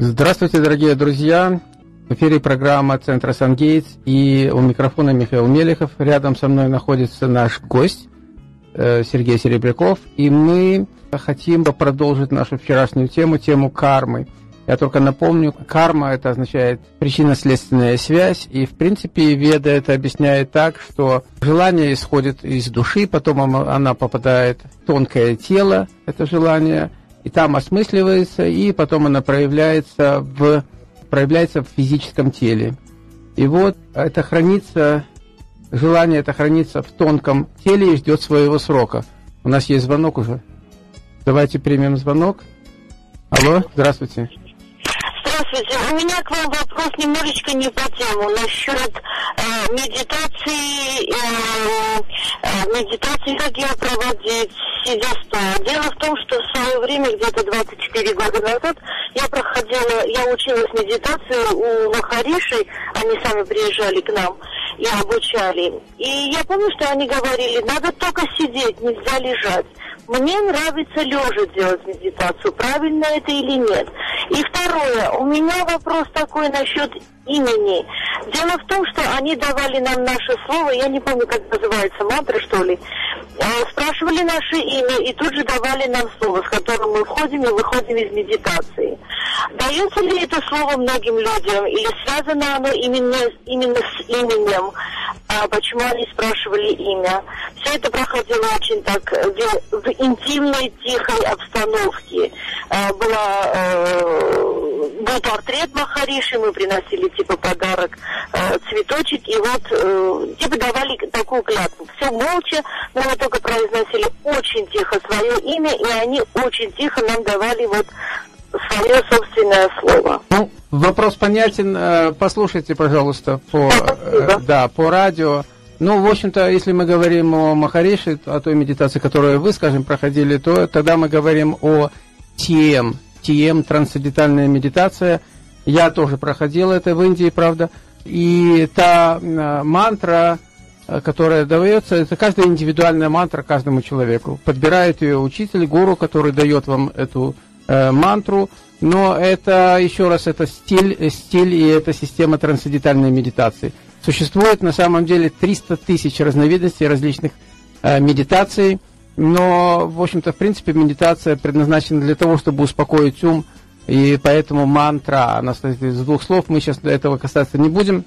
Здравствуйте, дорогие друзья! В эфире программа Центра Сангейтс и у микрофона Михаил Мелехов. Рядом со мной находится наш гость э, Сергей Серебряков. И мы хотим продолжить нашу вчерашнюю тему, тему кармы. Я только напомню, карма это означает причинно-следственная связь, и в принципе Веда это объясняет так, что желание исходит из души, потом она попадает в тонкое тело, это желание, и там осмысливается, и потом она проявляется в проявляется в физическом теле. И вот это хранится, желание это хранится в тонком теле и ждет своего срока. У нас есть звонок уже. Давайте примем звонок. Алло, здравствуйте. Здравствуйте. У меня к вам вопрос немножечко не по тему. Насчет э, медитации, э, э, медитации, как ее проводить, сидя стоя. Дело в том, что в время, где-то 24 года назад, я проходила, я училась медитацию у Махаришей, они сами приезжали к нам и обучали. И я помню, что они говорили, надо только сидеть, нельзя лежать. Мне нравится лежа делать медитацию, правильно это или нет. И второе, у меня вопрос такой насчет имени. Дело в том, что они давали нам наше слово, я не помню, как называется, мантра, что ли, э, спрашивали наше имя и тут же давали нам слово, с которым мы входим и выходим из медитации. Дается ли это слово многим людям или связано оно именно, именно с именем? А почему они спрашивали имя? Все это проходило очень так в, в интимной, тихой обстановке. А, была, э, был портрет Махариши, мы приносили типа подарок э, цветочек, и вот э, типа давали такую клятву. Все молча, но мы только произносили очень тихо свое имя, и они очень тихо нам давали вот свое собственное слово. Ну, вопрос понятен. Э, послушайте, пожалуйста, по, э, да, по радио. Ну, в общем-то, если мы говорим о Махарише, о той медитации, которую вы, скажем, проходили, то тогда мы говорим о ТМ, ТМ, трансцендентальная медитация. Я тоже проходил это в Индии, правда. И та э, мантра, которая дается, это каждая индивидуальная мантра каждому человеку. Подбирает ее учитель, гуру, который дает вам эту э, мантру, но это, еще раз, это стиль, стиль и это система трансцендентальной медитации. Существует на самом деле 300 тысяч разновидностей различных э, медитаций, но, в общем-то, в принципе, медитация предназначена для того, чтобы успокоить ум, и поэтому мантра, она состоит из двух слов, мы сейчас до этого касаться не будем,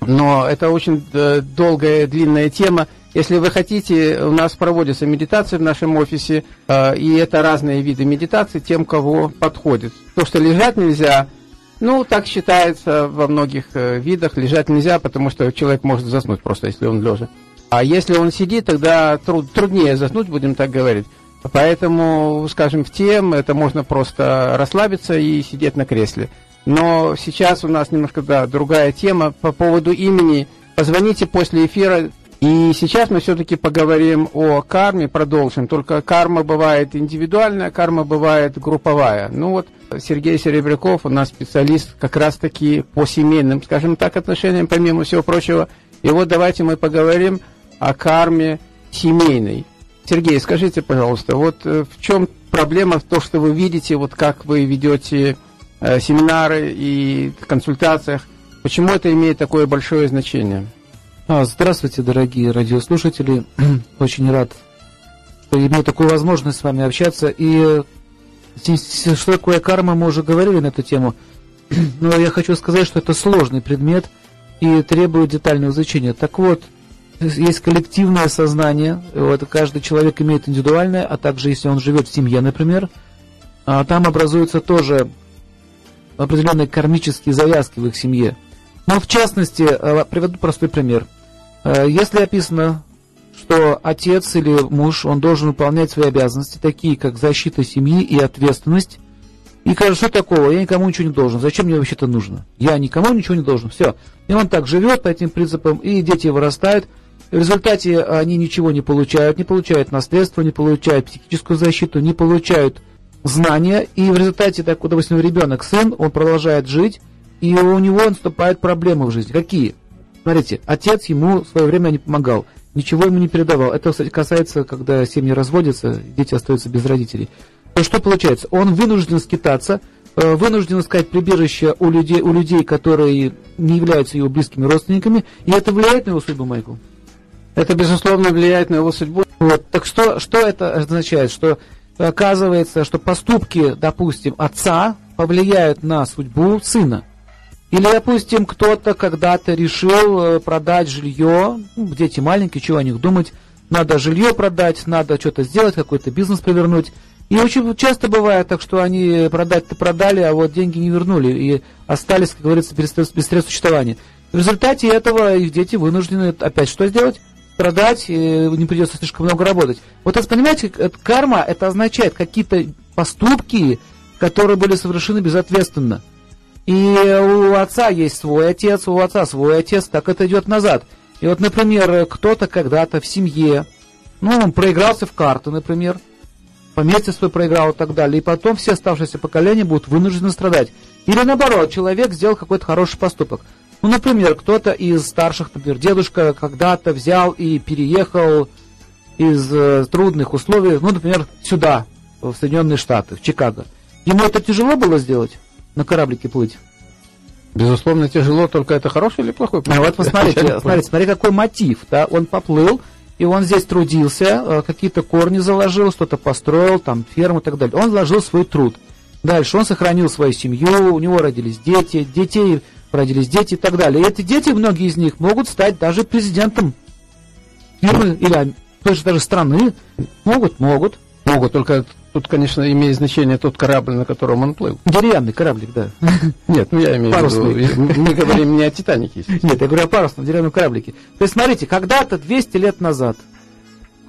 но это очень э, долгая, длинная тема, если вы хотите, у нас проводится медитация в нашем офисе, э, и это разные виды медитации тем, кого подходит. То, что лежать нельзя, ну, так считается во многих э, видах. Лежать нельзя, потому что человек может заснуть просто, если он лежа. А если он сидит, тогда труд, труднее заснуть, будем так говорить. Поэтому, скажем, в тем это можно просто расслабиться и сидеть на кресле. Но сейчас у нас немножко да, другая тема по поводу имени. Позвоните после эфира, и сейчас мы все-таки поговорим о карме, продолжим. Только карма бывает индивидуальная, карма бывает групповая. Ну вот Сергей Серебряков у нас специалист как раз-таки по семейным, скажем так, отношениям, помимо всего прочего. И вот давайте мы поговорим о карме семейной. Сергей, скажите, пожалуйста, вот э, в чем проблема в том, что вы видите, вот как вы ведете э, семинары и консультациях, почему это имеет такое большое значение? А, здравствуйте, дорогие радиослушатели. Очень рад, что имею такую возможность с вами общаться. И что такое карма, мы уже говорили на эту тему. Но я хочу сказать, что это сложный предмет и требует детального изучения. Так вот, есть коллективное сознание, вот, каждый человек имеет индивидуальное, а также если он живет в семье, например, а там образуются тоже определенные кармические завязки в их семье. Но в частности, э, приведу простой пример – Э, если описано, что отец или муж, он должен выполнять свои обязанности, такие как защита семьи и ответственность, и кажется, что такого, я никому ничего не должен, зачем мне вообще это нужно? Я никому ничего не должен, все. И он так живет по этим принципам, и дети вырастают, в результате они ничего не получают, не получают наследство, не получают психическую защиту, не получают знания, и в результате, так, допустим, ребенок, сын, он продолжает жить, и у него наступают проблемы в жизни. Какие? Смотрите, отец ему в свое время не помогал, ничего ему не передавал. Это, кстати, касается, когда семьи разводятся, дети остаются без родителей. То что получается? Он вынужден скитаться, э, вынужден искать прибежище у людей, у людей, которые не являются его близкими родственниками, и это влияет на его судьбу, Майкл? Это, безусловно, влияет на его судьбу. Вот. Так что, что это означает? Что оказывается, что поступки, допустим, отца повлияют на судьбу сына. Или, допустим, кто-то когда-то решил э, продать жилье, ну, дети маленькие, чего о них думать, надо жилье продать, надо что-то сделать, какой-то бизнес провернуть. И очень часто бывает так, что они продать-то продали, а вот деньги не вернули и остались, как говорится, без средств существования. В результате этого их дети вынуждены опять что сделать? Продать, не придется слишком много работать. Вот это, понимаете, карма, это означает какие-то поступки, которые были совершены безответственно. И у отца есть свой отец, у отца свой отец, так это идет назад. И вот, например, кто-то когда-то в семье, ну, он проигрался в карты, например, поместье свой проиграл и так далее, и потом все оставшиеся поколения будут вынуждены страдать. Или наоборот, человек сделал какой-то хороший поступок. Ну, например, кто-то из старших, например, дедушка когда-то взял и переехал из э, трудных условий, ну, например, сюда, в Соединенные Штаты, в Чикаго. Ему это тяжело было сделать, на кораблике плыть? Безусловно, тяжело, только это хороший или плохой путь? А вот посмотрите, смотрите, смотри, какой мотив, да, он поплыл, и он здесь трудился, э, какие-то корни заложил, что-то построил, там, ферму и так далее. Он вложил свой труд. Дальше он сохранил свою семью, у него родились дети, детей родились дети и так далее. И эти дети, многие из них, могут стать даже президентом фирмы или той же даже страны. Могут, могут. Могут, только тут, конечно, имеет значение тот корабль, на котором он плыл. Деревянный кораблик, да. Нет, ну я имею Парусный. в виду, мы говорим не о Титанике. Нет, я говорю о парусном деревянном кораблике. То есть, смотрите, когда-то, 200 лет назад,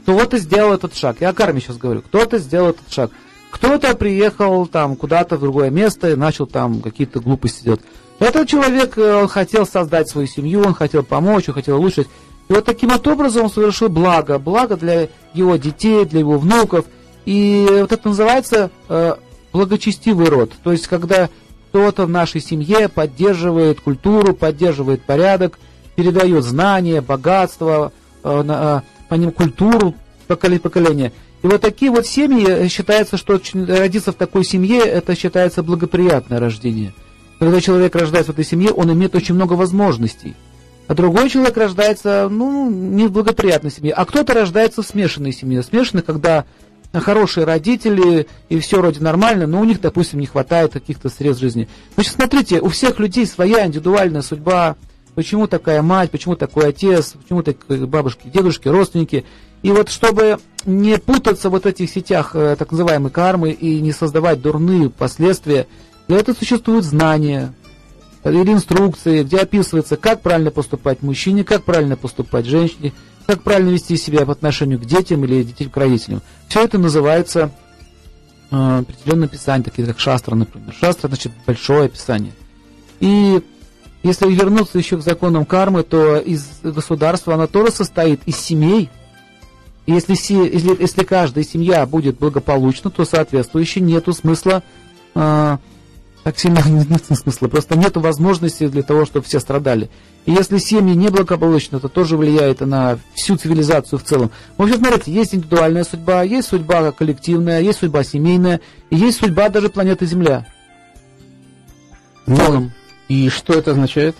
кто-то сделал этот шаг, я о карме сейчас говорю, кто-то сделал этот шаг. Кто-то приехал там куда-то в другое место и начал там какие-то глупости делать. Этот человек э, он хотел создать свою семью, он хотел помочь, он хотел улучшить. И вот таким вот образом он совершил благо. Благо для его детей, для его внуков. И вот это называется э, благочестивый род. То есть, когда кто-то в нашей семье поддерживает культуру, поддерживает порядок, передает знания, богатство, э, э, культуру поколения. И вот такие вот семьи, э, считается, что родиться в такой семье, это считается благоприятное рождение. Когда человек рождается в этой семье, он имеет очень много возможностей. А другой человек рождается, ну, не в благоприятной семье. А кто-то рождается в смешанной семье. Смешанной, когда хорошие родители, и все вроде нормально, но у них, допустим, не хватает каких-то средств жизни. Значит, смотрите, у всех людей своя индивидуальная судьба. Почему такая мать, почему такой отец, почему такие бабушки, дедушки, родственники. И вот чтобы не путаться в вот этих сетях э, так называемой кармы и не создавать дурные последствия, для этого существуют знания или инструкции, где описывается, как правильно поступать мужчине, как правильно поступать женщине, как правильно вести себя по отношению к детям или детям к родителям. Все это называется э, определенное писание, такие как шастра, например. Шастра значит большое писание. И если вернуться еще к законам кармы, то из государства оно тоже состоит из семей. И если, если, если каждая семья будет благополучна, то соответствующе нету смысла э, так сильно нет смысла. Просто нет возможности для того, чтобы все страдали. И если семьи неблагополучны, то тоже влияет на всю цивилизацию в целом. В общем, смотрите, есть индивидуальная судьба, есть судьба коллективная, есть судьба семейная, и есть судьба даже планеты Земля. В целом. И что это означает?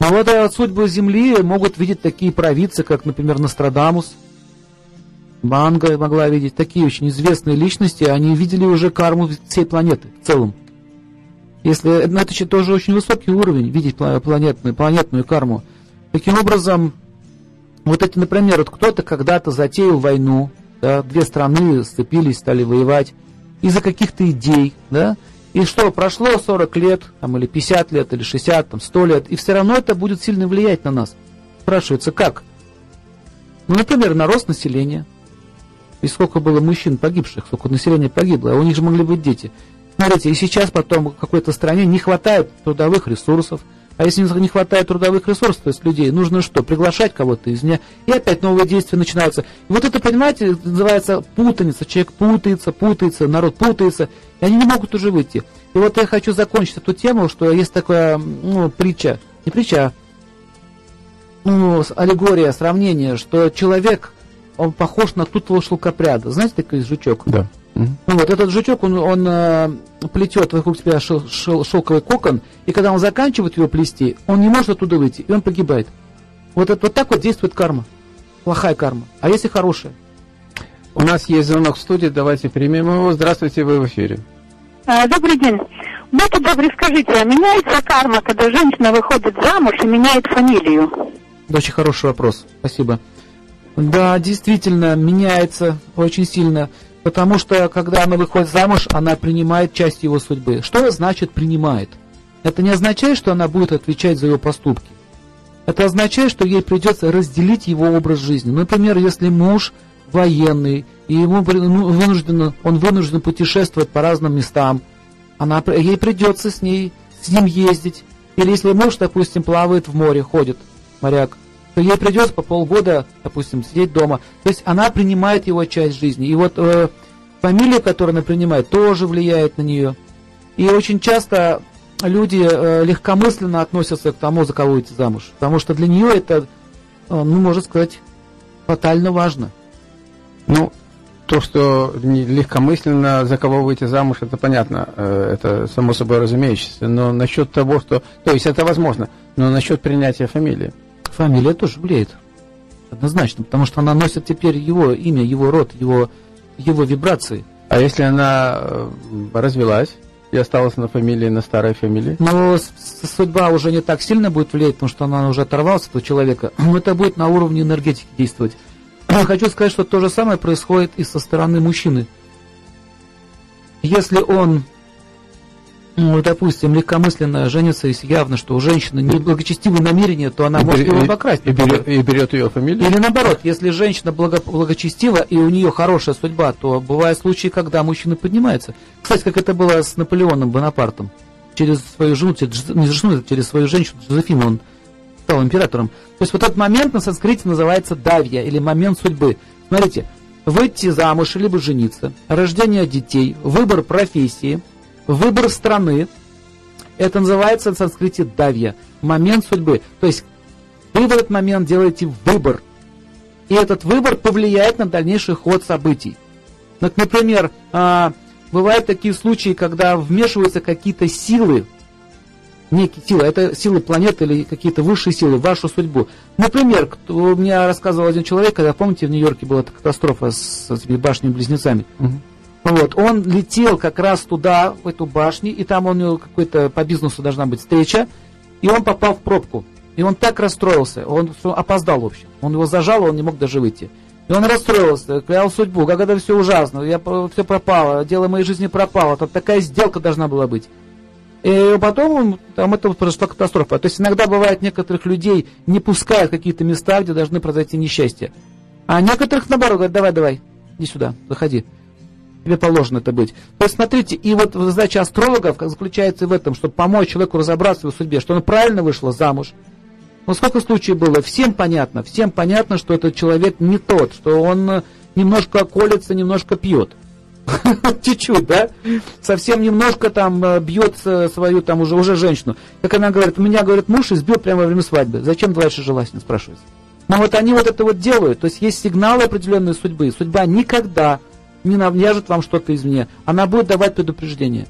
Ну вот от судьбы Земли могут видеть такие провидцы, как, например, Нострадамус, Банга могла видеть, такие очень известные личности, они видели уже карму всей планеты в целом. Если, ну, это тоже очень высокий уровень, видеть планетную, планетную карму. Таким образом, вот эти, например, вот кто-то когда-то затеял войну, да, две страны сцепились, стали воевать из-за каких-то идей, да, и что, прошло 40 лет, там, или 50 лет, или 60, там, 100 лет, и все равно это будет сильно влиять на нас. Спрашивается, как? Ну, например, на рост населения. И сколько было мужчин погибших, сколько населения погибло, а у них же могли быть дети. Смотрите, и сейчас потом в какой-то стране не хватает трудовых ресурсов. А если не хватает трудовых ресурсов, то есть людей, нужно что? Приглашать кого-то из меня. И опять новые действия начинаются. И вот это, понимаете, называется путаница. Человек путается, путается, народ путается. И они не могут уже выйти. И вот я хочу закончить эту тему, что есть такая ну, притча. Не притча, а ну, аллегория, сравнение, что человек, он похож на тутого шелкопряда. Знаете такой жучок? Да. Ну, вот этот жучок, он, он э, плетет вокруг себя шел, шел, шелковый кокон, и когда он заканчивает его плести, он не может оттуда выйти, и он погибает. Вот, это, вот так вот действует карма. Плохая карма. А если хорошая? У нас есть звонок в студии, давайте примем его. Здравствуйте, вы в эфире. А, добрый день. Будьте добры, скажите, а меняется карма, когда женщина выходит замуж и меняет фамилию? Очень хороший вопрос. Спасибо. Да, действительно, меняется очень сильно. Потому что, когда она выходит замуж, она принимает часть его судьбы. Что значит принимает? Это не означает, что она будет отвечать за его поступки. Это означает, что ей придется разделить его образ жизни. Например, если муж военный, и ему ну, вынужден, он вынужден путешествовать по разным местам, она, ей придется с ней, с ним ездить. Или если муж, допустим, плавает в море, ходит, моряк, то ей придется по полгода, допустим, сидеть дома. То есть она принимает его часть жизни. И вот э, фамилия, которую она принимает, тоже влияет на нее. И очень часто люди э, легкомысленно относятся к тому, за кого выйти замуж. Потому что для нее это, э, ну, можно сказать, фатально важно. Ну, то, что легкомысленно за кого выйти замуж, это понятно, э, это само собой разумеющееся. Но насчет того, что... То есть это возможно, но насчет принятия фамилии. Фамилия тоже влияет. Однозначно, потому что она носит теперь его имя, его род, его, его вибрации. А если она развелась? и осталась на фамилии, на старой фамилии? Но судьба уже не так сильно будет влиять, потому что она уже оторвалась от этого человека. Но это будет на уровне энергетики действовать. Хочу сказать, что то же самое происходит и со стороны мужчины. Если он ну, допустим, легкомысленно женится, если явно, что у женщины неблагочестивые намерения, то она и может его обокрасть. И берет, и берет ее фамилию? Или наоборот, если женщина благо, благочестива и у нее хорошая судьба, то бывают случаи, когда мужчина поднимается. Кстати, как это было с Наполеоном Бонапартом. Через свою жену, не жену, через свою женщину Жозефину он стал императором. То есть вот этот момент на санскрите называется давья, или момент судьбы. Смотрите, выйти замуж, либо жениться, рождение детей, выбор профессии – выбор страны, это называется на санскрите давья, момент судьбы. То есть вы в этот момент делаете выбор. И этот выбор повлияет на дальнейший ход событий. Например, а, бывают такие случаи, когда вмешиваются какие-то силы, некие силы, это силы планеты или какие-то высшие силы в вашу судьбу. Например, кто, мне рассказывал один человек, когда, помните, в Нью-Йорке была катастрофа с, с башнями-близнецами. Угу. Вот, он летел как раз туда, в эту башню, и там у него какой-то по бизнесу должна быть встреча, и он попал в пробку. И он так расстроился, он опоздал, в общем. Он его зажал, он не мог даже выйти. И он расстроился, клял судьбу, как это все ужасно, я, все пропало, дело моей жизни пропало, там такая сделка должна была быть. И потом там это произошла катастрофа. То есть иногда бывает некоторых людей не пускают в какие-то места, где должны произойти несчастья. А некоторых наоборот говорят, давай, давай, иди сюда, заходи тебе положено это быть. То есть, смотрите, и вот задача астрологов заключается в этом, чтобы помочь человеку разобраться в его судьбе, что он правильно вышла замуж. Но сколько случаев было? Всем понятно, всем понятно, что этот человек не тот, что он э, немножко колется, немножко пьет. Чуть-чуть, да? Совсем немножко там э, бьет свою там уже, уже женщину. Как она говорит, меня, говорит, муж избил прямо во время свадьбы. Зачем дальше жила с ним, спрашивается. Но вот они вот это вот делают. То есть есть сигналы определенной судьбы. Судьба никогда не навяжет вам что-то извне. Она будет давать предупреждение.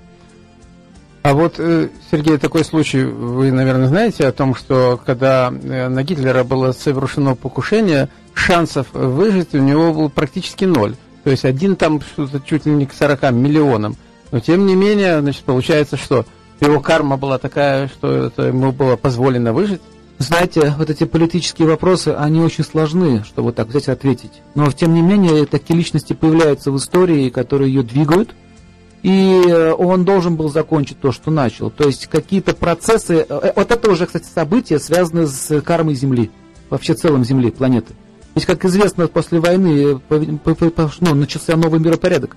А вот, э, Сергей, такой случай, вы, наверное, знаете о том, что когда э, на Гитлера было совершено покушение, шансов выжить у него был практически ноль. То есть один там что-то чуть ли не к 40 миллионам. Но тем не менее, значит, получается, что его карма была такая, что это ему было позволено выжить. Знаете, вот эти политические вопросы, они очень сложны, чтобы вот так взять и ответить. Но, тем не менее, такие личности появляются в истории, которые ее двигают, и э, он должен был закончить то, что начал. То есть какие-то процессы... Э, э, вот это уже, кстати, события, связанные с кармой Земли, вообще целым Земли, планеты. Ведь, как известно, после войны ну, начался новый миропорядок.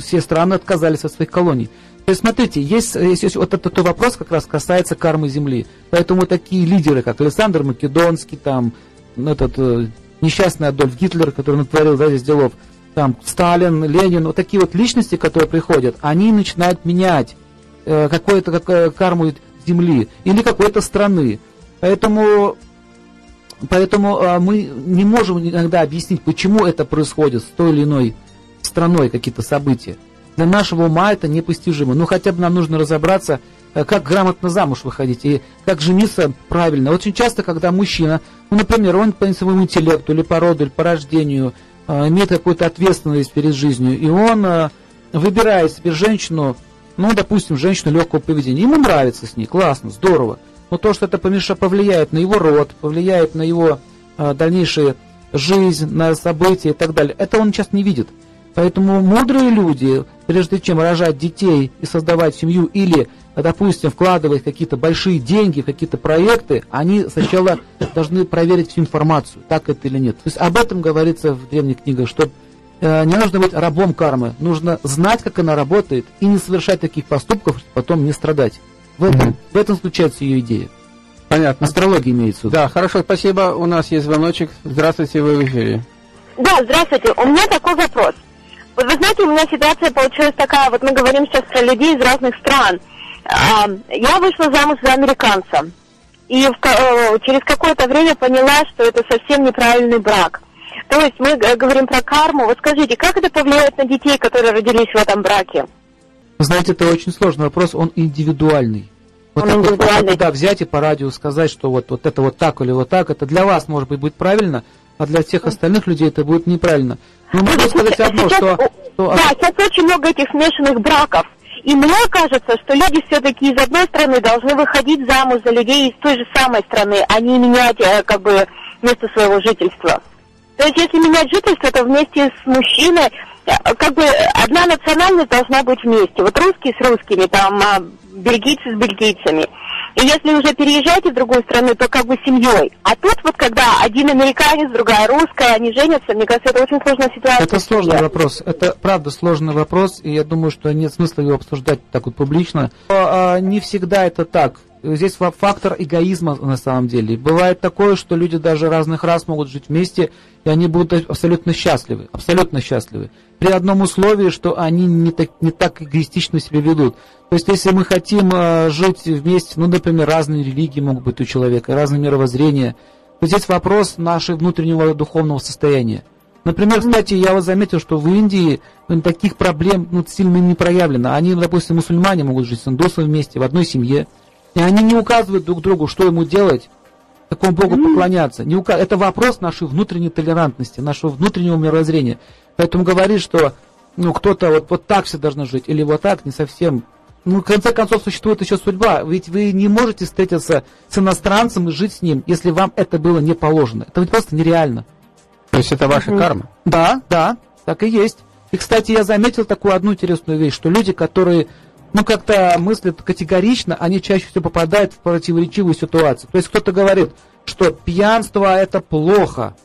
Все страны отказались от своих колоний. То есть, смотрите, есть, есть, есть вот этот вопрос как раз касается кармы Земли. Поэтому такие лидеры, как Александр Македонский, там, ну, этот э, несчастный Адольф Гитлер, который натворил да, здесь делов, там, Сталин, Ленин, вот такие вот личности, которые приходят, они начинают менять э, какую-то какую, карму Земли или какой-то страны. Поэтому, поэтому э, мы не можем иногда объяснить, почему это происходит с той или иной страной какие-то события. Для нашего ума это непостижимо. Ну, хотя бы нам нужно разобраться, э, как грамотно замуж выходить и как жениться правильно. Очень часто, когда мужчина, ну, например, он по своему интеллекту или по роду, или по рождению э, имеет какую-то ответственность перед жизнью, и он э, выбирает себе женщину, ну, допустим, женщину легкого поведения, ему нравится с ней, классно, здорово. Но то, что это помеша, повлияет на его род, повлияет на его дальнейшую жизнь, на события и так далее, это он сейчас не видит. Поэтому мудрые люди, прежде чем рожать детей и создавать семью или, допустим, вкладывать какие-то большие деньги в какие-то проекты, они сначала должны проверить всю информацию, так это или нет. То есть об этом говорится в древних книгах, что э, не нужно быть рабом кармы, нужно знать, как она работает, и не совершать таких поступков, чтобы потом не страдать. В этом, mm-hmm. в этом заключается ее идея. Понятно. Астрология имеется в виду. Да, хорошо, спасибо. У нас есть звоночек. Здравствуйте, вы в эфире. Да, здравствуйте. У меня такой вопрос. Вот вы знаете, у меня ситуация получилась такая, вот мы говорим сейчас про людей из разных стран. А, я вышла замуж за американца. И в, э, через какое-то время поняла, что это совсем неправильный брак. То есть мы говорим про карму. Вот скажите, как это повлияет на детей, которые родились в этом браке? Вы знаете, это очень сложный вопрос, он индивидуальный. Вот он так индивидуальный. Вот, да, взять и по радио сказать, что вот, вот это вот так или вот так, это для вас, может быть, будет правильно, а для всех остальных людей это будет неправильно. Ну, могу сказать одно, сейчас, что, что... Да, сейчас очень много этих смешанных браков. И мне кажется, что люди все-таки из одной страны должны выходить замуж за людей из той же самой страны, а не менять э, как бы место своего жительства. То есть если менять жительство, то вместе с мужчиной, э, как бы одна национальность должна быть вместе. Вот русские с русскими, там а, бельгийцы с бельгийцами. И если уже переезжаете в другую страну, то как бы семьей. А тут вот когда один американец, другая русская, они женятся, мне кажется, это очень сложная ситуация. Это сложный вопрос. Это правда сложный вопрос, и я думаю, что нет смысла его обсуждать так вот публично. А, не всегда это так. Здесь фактор эгоизма на самом деле. Бывает такое, что люди даже разных раз могут жить вместе, и они будут абсолютно счастливы. Абсолютно счастливы. При одном условии, что они не так, не так эгоистично себя ведут. То есть, если мы хотим э, жить вместе, ну, например, разные религии могут быть у человека, разные мировоззрения, то здесь вопрос нашего внутреннего духовного состояния. Например, кстати, я вот заметил, что в Индии ну, таких проблем ну, сильно не проявлено. Они, допустим, мусульмане могут жить с индусом вместе, в одной семье. И они не указывают друг другу, что ему делать, какому Богу поклоняться. Не ука... Это вопрос нашей внутренней толерантности, нашего внутреннего мировоззрения. Поэтому говорит, что ну, кто-то вот, вот так все должно жить, или вот так, не совсем ну, в конце концов, существует еще судьба. Ведь вы не можете встретиться с иностранцем и жить с ним, если вам это было не положено. Это ведь просто нереально. То есть это ваша карма? Да, да, так и есть. И, кстати, я заметил такую одну интересную вещь, что люди, которые ну, как-то мыслят категорично, они чаще всего попадают в противоречивую ситуацию. То есть кто-то говорит, что пьянство это плохо,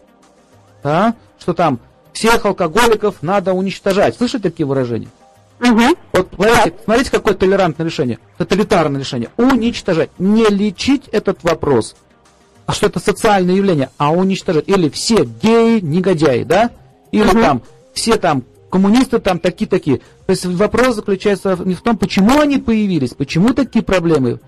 да? что там всех алкоголиков надо уничтожать. Слышите такие выражения? Угу. Вот смотрите, смотрите, какое толерантное решение, тоталитарное решение. Уничтожать. Не лечить этот вопрос, а что это социальное явление, а уничтожать. Или все геи, негодяи, да? Или угу. там все там коммунисты там такие-такие. То есть вопрос заключается не в том, почему они появились, почему такие проблемы,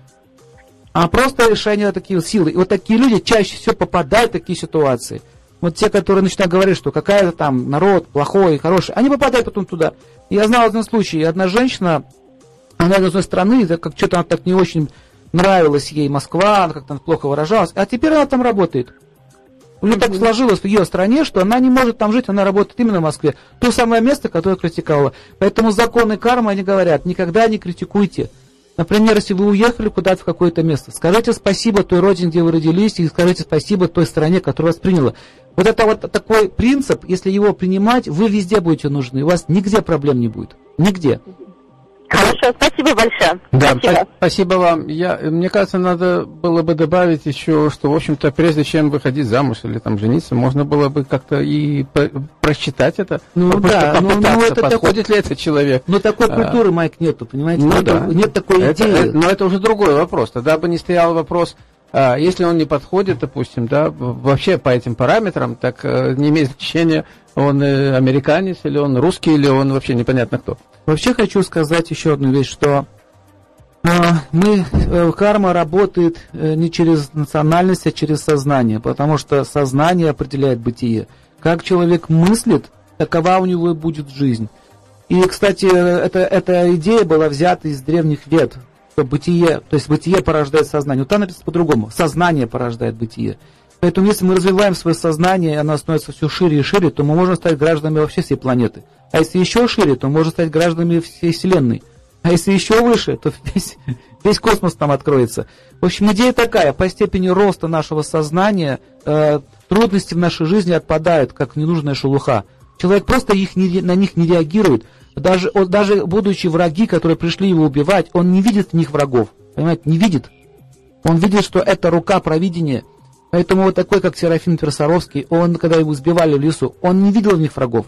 а просто решение таких силы. И вот такие люди чаще всего попадают в такие ситуации – вот те, которые начинают говорить, что какая-то там народ плохой, хороший, они попадают потом туда. Я знал один случай, одна женщина, она из одной страны, как что-то она так не очень нравилась ей Москва, она как-то плохо выражалась, а теперь она там работает. У нее так сложилось в ее стране, что она не может там жить, она работает именно в Москве. То самое место, которое критиковала. Поэтому законы кармы, они говорят, никогда не критикуйте. Например, если вы уехали куда-то в какое-то место, скажите спасибо той родине, где вы родились, и скажите спасибо той стране, которая вас приняла. Вот это вот такой принцип, если его принимать, вы везде будете нужны, у вас нигде проблем не будет. Нигде. Хорошо, спасибо большое. Да, спасибо. спасибо вам. Я, мне кажется, надо было бы добавить еще, что, в общем-то, прежде чем выходить замуж или там жениться, можно было бы как-то и просчитать это. Ну да, ну, ну это подходит такой, ли этот человек. Но такой а, культуры, Майк, нету, понимаете? Ну, нет, да. нет такой это, идеи. Это, но это уже другой вопрос. Тогда бы не стоял вопрос а, если он не подходит, допустим, да, вообще по этим параметрам, так э, не имеет значения, он э, американец или он русский, или он вообще непонятно кто. Вообще хочу сказать еще одну вещь, что а, мы, э, карма работает не через национальность, а через сознание, потому что сознание определяет бытие. Как человек мыслит, такова у него будет жизнь. И, кстати, это, эта идея была взята из древних вед, что бытие, то есть бытие порождает сознание. Вот там написано по-другому, сознание порождает бытие. Поэтому если мы развиваем свое сознание, и оно становится все шире и шире, то мы можем стать гражданами вообще всей планеты. А если еще шире, то можно стать гражданами всей Вселенной. А если еще выше, то весь, весь космос там откроется. В общем, идея такая, по степени роста нашего сознания э, трудности в нашей жизни отпадают, как ненужная шелуха. Человек просто их не, на них не реагирует. Даже, он, даже будучи враги, которые пришли его убивать, он не видит в них врагов. Понимаете, не видит. Он видит, что это рука провидения. Поэтому вот такой, как Серафим Тверсаровский, он, когда его сбивали в лесу, он не видел в них врагов.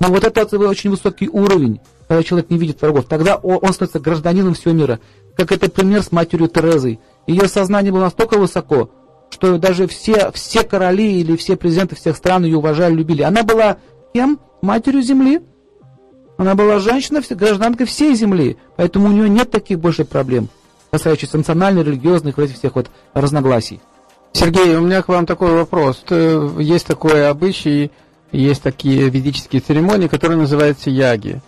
Но вот это очень высокий уровень, когда человек не видит врагов. Тогда он, становится гражданином всего мира. Как это пример с матерью Терезой. Ее сознание было настолько высоко, что даже все, все короли или все президенты всех стран ее уважали, любили. Она была кем? Матерью Земли. Она была женщина, гражданкой всей Земли. Поэтому у нее нет таких больше проблем, касающихся национальных, религиозных, вот этих всех вот разногласий. Сергей, у меня к вам такой вопрос. Есть такой обычай, есть такие ведические церемонии, которые называются яги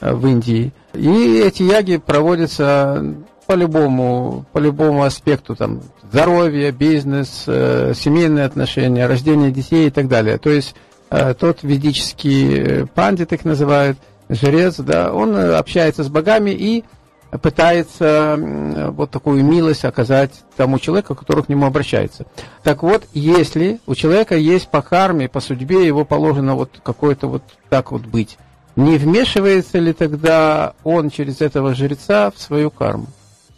э, в Индии. И эти яги проводятся по любому, по любому аспекту, там, здоровье, бизнес, э, семейные отношения, рождение детей и так далее. То есть э, тот ведический пандит их называют, жрец, да, он общается с богами и пытается вот такую милость оказать тому человеку, который к нему обращается. Так вот, если у человека есть по карме, по судьбе, его положено вот какое-то вот так вот быть, не вмешивается ли тогда он через этого жреца в свою карму?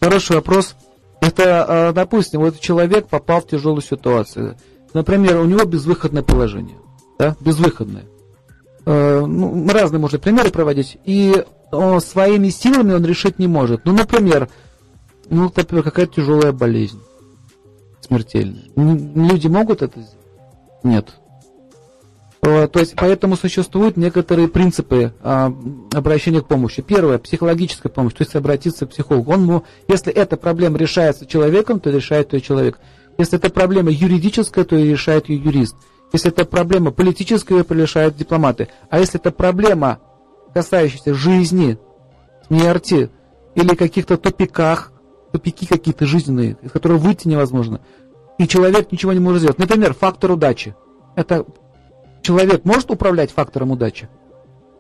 Хороший вопрос. Это, а, допустим, вот человек попал в тяжелую ситуацию. Например, у него безвыходное положение. Да? Безвыходное. Э, ну, разные можно примеры проводить. И он, своими силами он решить не может. Ну, например, ну, например, какая-то тяжелая болезнь. Смертельная. Люди могут это сделать? Нет. Э, то есть, поэтому существуют некоторые принципы а, обращения к помощи. Первое, психологическая помощь, то есть обратиться к психологу. Он, если эта проблема решается человеком, то решает ее человек. Если это проблема юридическая, то решает ее юрист. Если это проблема политическая, то решают дипломаты. А если это проблема, касающаяся жизни, смерти или каких-то тупиках, тупики какие-то жизненные, из которых выйти невозможно, и человек ничего не может сделать. Например, фактор удачи. Это человек может управлять фактором удачи?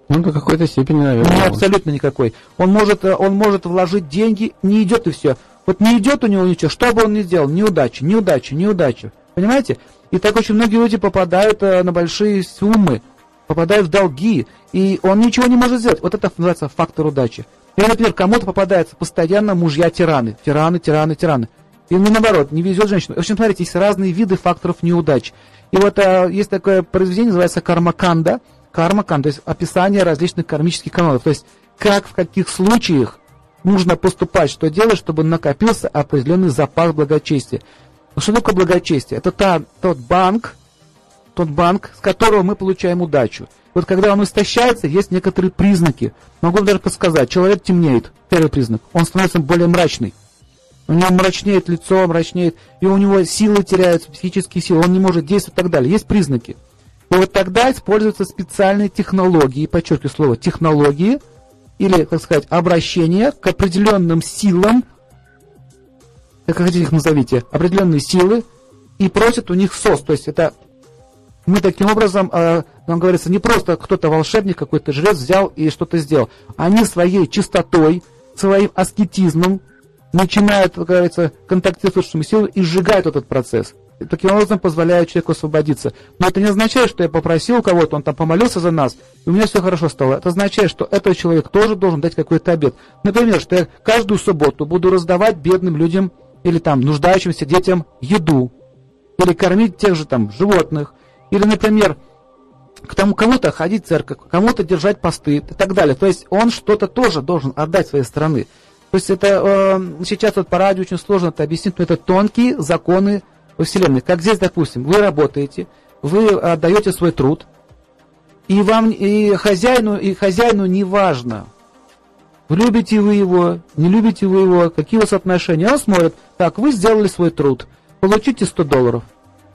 Ну, до какой-то степени, наверное. Ну, абсолютно никакой. Он может, э, он может вложить деньги, не идет и все. Вот не идет у него ничего, что бы он ни сделал, неудача, неудача, неудача. Понимаете? И так очень многие люди попадают э, на большие суммы, попадают в долги, и он ничего не может сделать. Вот это называется фактор удачи. Или, например, кому-то попадаются постоянно мужья-тираны. Тираны, тираны, тираны. И ну, наоборот, не везет женщину. В общем, смотрите, есть разные виды факторов неудач. И вот а, есть такое произведение, называется кармаканда. Кармаканда, то есть описание различных кармических каналов. То есть как, в каких случаях нужно поступать, что делать, чтобы накопился определенный запас благочестия. Но что такое благочестие? Это та, тот банк, тот банк, с которого мы получаем удачу. Вот когда он истощается, есть некоторые признаки. Могу даже подсказать. Человек темнеет. Первый признак. Он становится более мрачный. У него мрачнеет лицо, мрачнеет, и у него силы теряются, психические силы, он не может действовать и так далее. Есть признаки. И вот тогда используются специальные технологии, подчеркиваю слово технологии, или, так сказать, обращение к определенным силам, как хотите их назовите, определенные силы, и просят у них СОС. То есть это мы таким образом, э, нам говорится, не просто кто-то волшебник, какой-то жрец взял и что-то сделал. Они своей чистотой, своим аскетизмом, начинают, как говорится, контактировать с высшими силами и сжигают этот процесс. И таким образом позволяют человеку освободиться. Но это не означает, что я попросил кого-то, он там помолился за нас, и у меня все хорошо стало. Это означает, что этот человек тоже должен дать какой-то обед. Например, что я каждую субботу буду раздавать бедным людям или там нуждающимся детям еду, или кормить тех же там животных, или, например, к тому кому-то ходить в церковь, кому-то держать посты и так далее. То есть он что-то тоже должен отдать своей стороны. То есть это э, сейчас вот по радио очень сложно это объяснить, но это тонкие законы Вселенной. Как здесь, допустим, вы работаете, вы отдаете свой труд, и вам и хозяину, и хозяину не важно, любите вы его, не любите вы его, какие у вас отношения. Он смотрит, так, вы сделали свой труд, получите 100 долларов.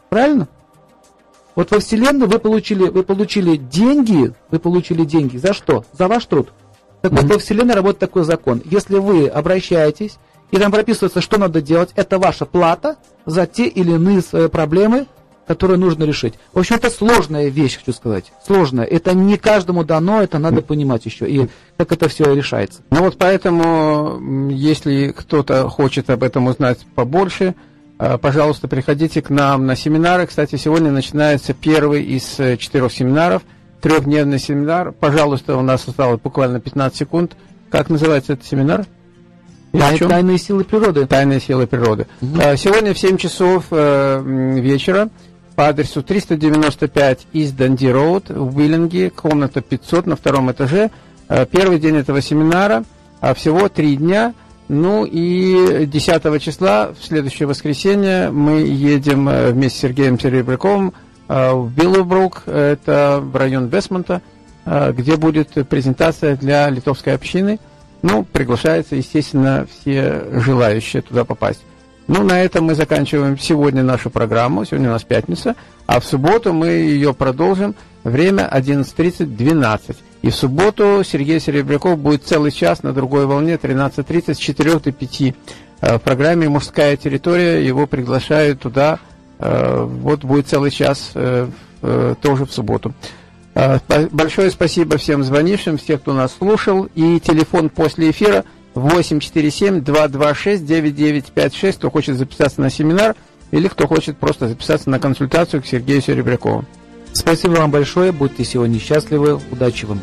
Правильно? Вот во Вселенной вы получили, вы получили деньги, вы получили деньги за что? За ваш труд. Так вот, во Вселенной работает такой закон. Если вы обращаетесь, и там прописывается, что надо делать, это ваша плата за те или иные свои проблемы, которые нужно решить. В общем, это сложная вещь, хочу сказать. Сложная. Это не каждому дано, это надо понимать еще. И как это все решается. Ну вот поэтому, если кто-то хочет об этом узнать побольше, пожалуйста, приходите к нам на семинары. Кстати, сегодня начинается первый из э, четырех семинаров, трехдневный семинар. Пожалуйста, у нас осталось буквально 15 секунд. Как называется этот семинар? Тай, тайные силы природы. Тайные силы природы. Угу. Сегодня в 7 часов вечера по адресу 395 из Данди Роуд в Уиллинге, комната 500 на втором этаже. Э, первый день этого семинара, а всего три дня. Ну и 10 числа, в следующее воскресенье, мы едем э, вместе с Сергеем Серебряковым э, в Билловбрук, это район Вестмонта, где будет презентация для литовской общины. Ну, приглашается, естественно, все желающие туда попасть. Ну, на этом мы заканчиваем сегодня нашу программу. Сегодня у нас пятница. А в субботу мы ее продолжим. Время 11.30-12. И в субботу Сергей Серебряков будет целый час на другой волне 13.30 с 4 до 5. Э, в программе «Мужская территория» его приглашают туда. Э, вот будет целый час э, тоже в субботу. Большое спасибо всем звонившим, всех, кто нас слушал. И телефон после эфира – 847-226-9956, кто хочет записаться на семинар или кто хочет просто записаться на консультацию к Сергею Серебрякову. Спасибо вам большое, будьте сегодня счастливы, удачи вам.